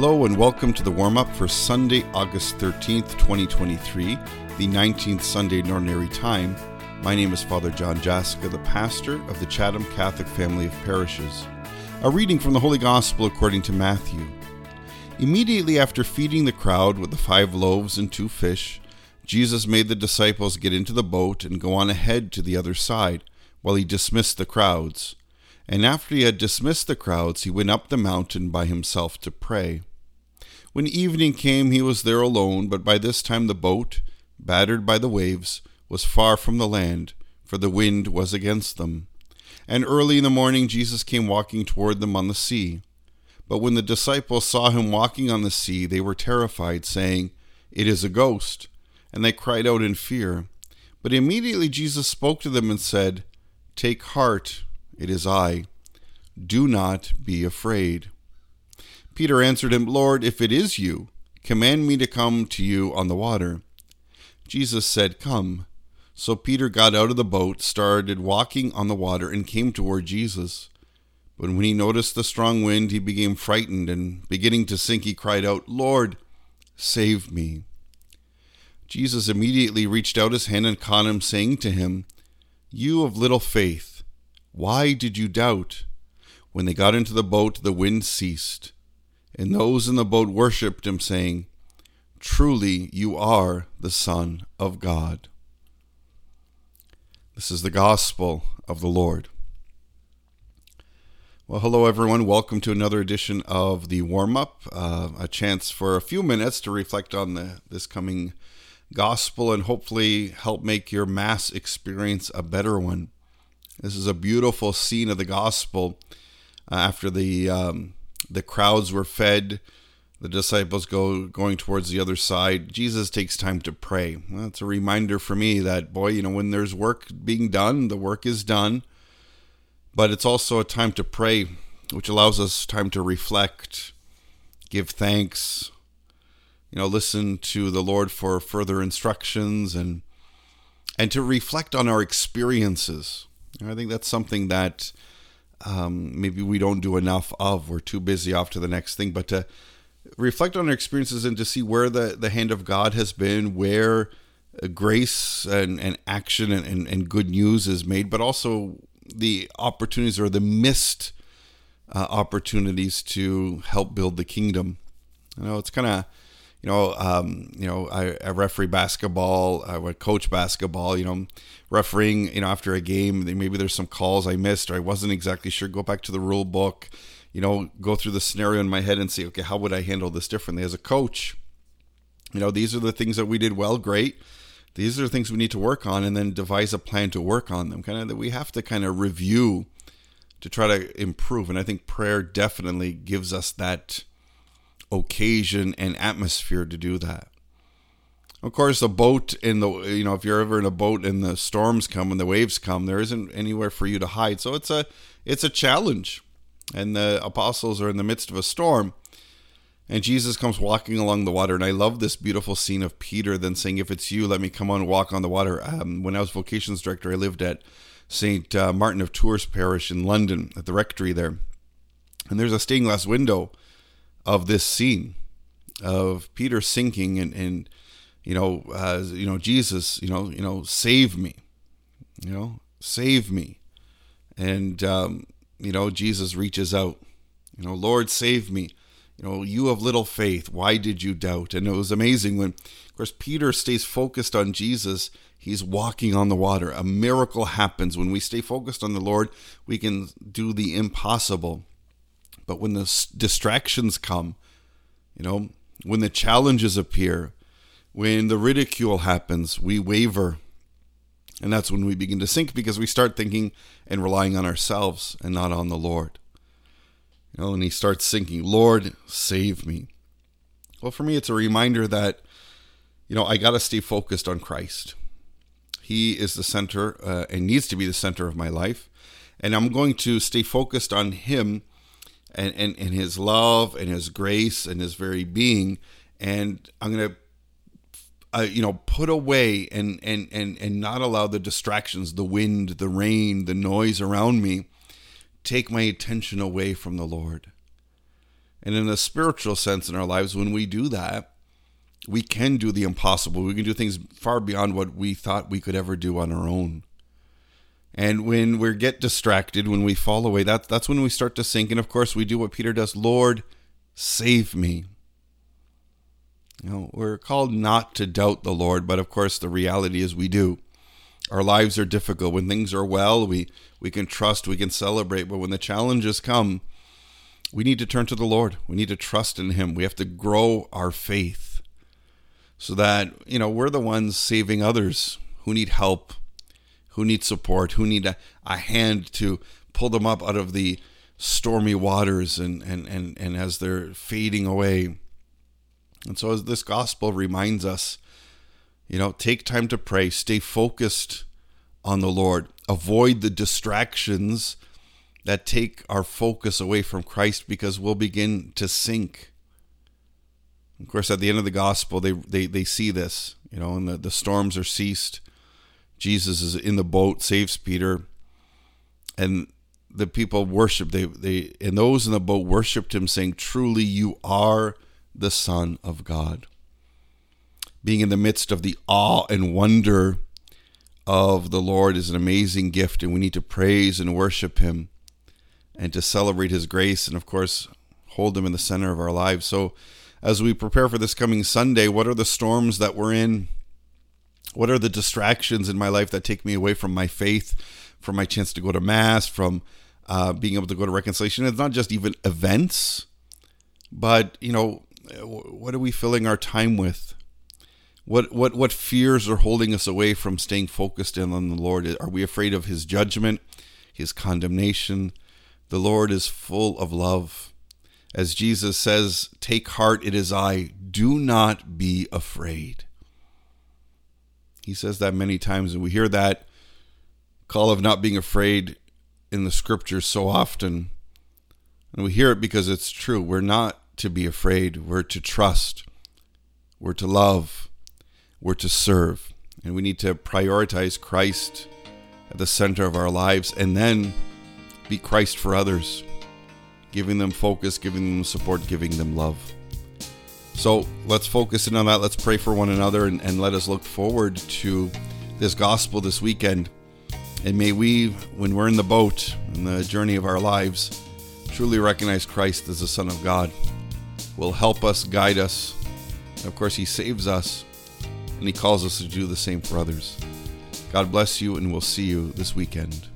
Hello and welcome to the warm up for Sunday, August 13th, 2023, the 19th Sunday in Ordinary Time. My name is Father John Jaska, the pastor of the Chatham Catholic Family of Parishes. A reading from the Holy Gospel according to Matthew. Immediately after feeding the crowd with the five loaves and two fish, Jesus made the disciples get into the boat and go on ahead to the other side while he dismissed the crowds. And after he had dismissed the crowds, he went up the mountain by himself to pray. When evening came, he was there alone, but by this time the boat, battered by the waves, was far from the land, for the wind was against them. And early in the morning Jesus came walking toward them on the sea. But when the disciples saw him walking on the sea, they were terrified, saying, It is a ghost. And they cried out in fear. But immediately Jesus spoke to them and said, Take heart it is I. Do not be afraid. Peter answered him, Lord, if it is you, command me to come to you on the water. Jesus said, Come. So Peter got out of the boat, started walking on the water, and came toward Jesus. But when he noticed the strong wind, he became frightened, and beginning to sink, he cried out, Lord, save me. Jesus immediately reached out his hand and caught him, saying to him, You of little faith, why did you doubt? When they got into the boat, the wind ceased, and those in the boat worshipped him, saying, Truly you are the Son of God. This is the gospel of the Lord. Well, hello everyone. Welcome to another edition of the warm up. Uh, a chance for a few minutes to reflect on the, this coming gospel and hopefully help make your Mass experience a better one. This is a beautiful scene of the gospel. Uh, after the um, the crowds were fed, the disciples go going towards the other side. Jesus takes time to pray. That's a reminder for me that boy, you know, when there's work being done, the work is done. But it's also a time to pray, which allows us time to reflect, give thanks, you know, listen to the Lord for further instructions and and to reflect on our experiences I think that's something that um, maybe we don't do enough of. We're too busy off to the next thing. But to reflect on our experiences and to see where the, the hand of God has been, where uh, grace and, and action and, and, and good news is made, but also the opportunities or the missed uh, opportunities to help build the kingdom. You know, it's kind of you know, um, you know, I, I, referee basketball, I would coach basketball, you know, refereeing, you know, after a game, maybe there's some calls I missed or I wasn't exactly sure. Go back to the rule book, you know, go through the scenario in my head and say, okay, how would I handle this differently as a coach? You know, these are the things that we did well, great. These are the things we need to work on and then devise a plan to work on them. Kind of that we have to kind of review to try to improve. And I think prayer definitely gives us that occasion and atmosphere to do that. Of course, a boat in the you know if you're ever in a boat and the storms come and the waves come, there isn't anywhere for you to hide. So it's a it's a challenge, and the apostles are in the midst of a storm, and Jesus comes walking along the water. And I love this beautiful scene of Peter then saying, "If it's you, let me come on walk on the water." Um, when I was vocations director, I lived at Saint uh, Martin of Tours Parish in London at the rectory there, and there's a stained glass window of this scene of Peter sinking and, and you know, uh, you know, Jesus, you know, you know, save me, you know, save me, and um, you know, Jesus reaches out, you know, Lord, save me, you know, you have little faith, why did you doubt? And it was amazing when, of course, Peter stays focused on Jesus. He's walking on the water. A miracle happens when we stay focused on the Lord. We can do the impossible. But when the distractions come, you know, when the challenges appear, when the ridicule happens, we waver. And that's when we begin to sink because we start thinking and relying on ourselves and not on the Lord. You know, and he starts sinking, Lord, save me. Well, for me, it's a reminder that, you know, I got to stay focused on Christ. He is the center uh, and needs to be the center of my life. And I'm going to stay focused on Him and, and, and his love and his grace and his very being. And I'm going to uh, you know put away and and and and not allow the distractions the wind the rain the noise around me take my attention away from the lord And in a spiritual sense in our lives, when we do that, we can do the impossible. We can do things far beyond what we thought we could ever do on our own. And when we get distracted, when we fall away, that, that's when we start to sink. And of course, we do what Peter does Lord, save me. You know, we're called not to doubt the Lord, but of course, the reality is we do. Our lives are difficult. When things are well, we, we can trust, we can celebrate. But when the challenges come, we need to turn to the Lord. We need to trust in Him. We have to grow our faith so that, you know, we're the ones saving others who need help, who need support, who need a, a hand to pull them up out of the stormy waters and, and, and, and as they're fading away. And so, as this gospel reminds us, you know, take time to pray, stay focused on the Lord, avoid the distractions that take our focus away from Christ because we'll begin to sink. Of course, at the end of the gospel, they, they, they see this, you know, and the, the storms are ceased. Jesus is in the boat, saves Peter, and the people worship. They, they, and those in the boat worshiped him, saying, Truly, you are the Son of God. Being in the midst of the awe and wonder of the Lord is an amazing gift, and we need to praise and worship him and to celebrate His grace, and of course, hold Him in the center of our lives. So, as we prepare for this coming Sunday, what are the storms that we're in? What are the distractions in my life that take me away from my faith, from my chance to go to Mass, from uh, being able to go to reconciliation? It's not just even events, but, you know, what are we filling our time with? What, what what fears are holding us away from staying focused in on the Lord? Are we afraid of His judgment, His condemnation? The Lord is full of love. As Jesus says, Take heart, it is I. Do not be afraid. He says that many times, and we hear that call of not being afraid in the scriptures so often. And we hear it because it's true. We're not to be afraid, we're to trust, we're to love, we're to serve. And we need to prioritize Christ at the center of our lives and then be Christ for others, giving them focus, giving them support, giving them love. So let's focus in on that. Let's pray for one another and, and let us look forward to this gospel this weekend. And may we, when we're in the boat, in the journey of our lives, truly recognize Christ as the Son of God, will help us, guide us. Of course, He saves us, and He calls us to do the same for others. God bless you, and we'll see you this weekend.